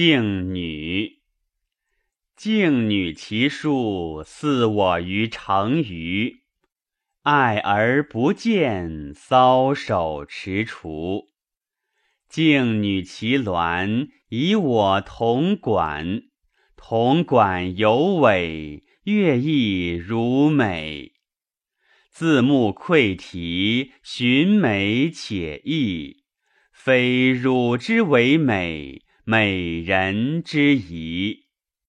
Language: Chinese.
静女，静女其数似我于成鱼，爱而不见，搔首踟蹰。静女其鸾，以我同管，同管有尾，乐亦如美。自目窥题，寻美且异，非汝之为美，美人之仪。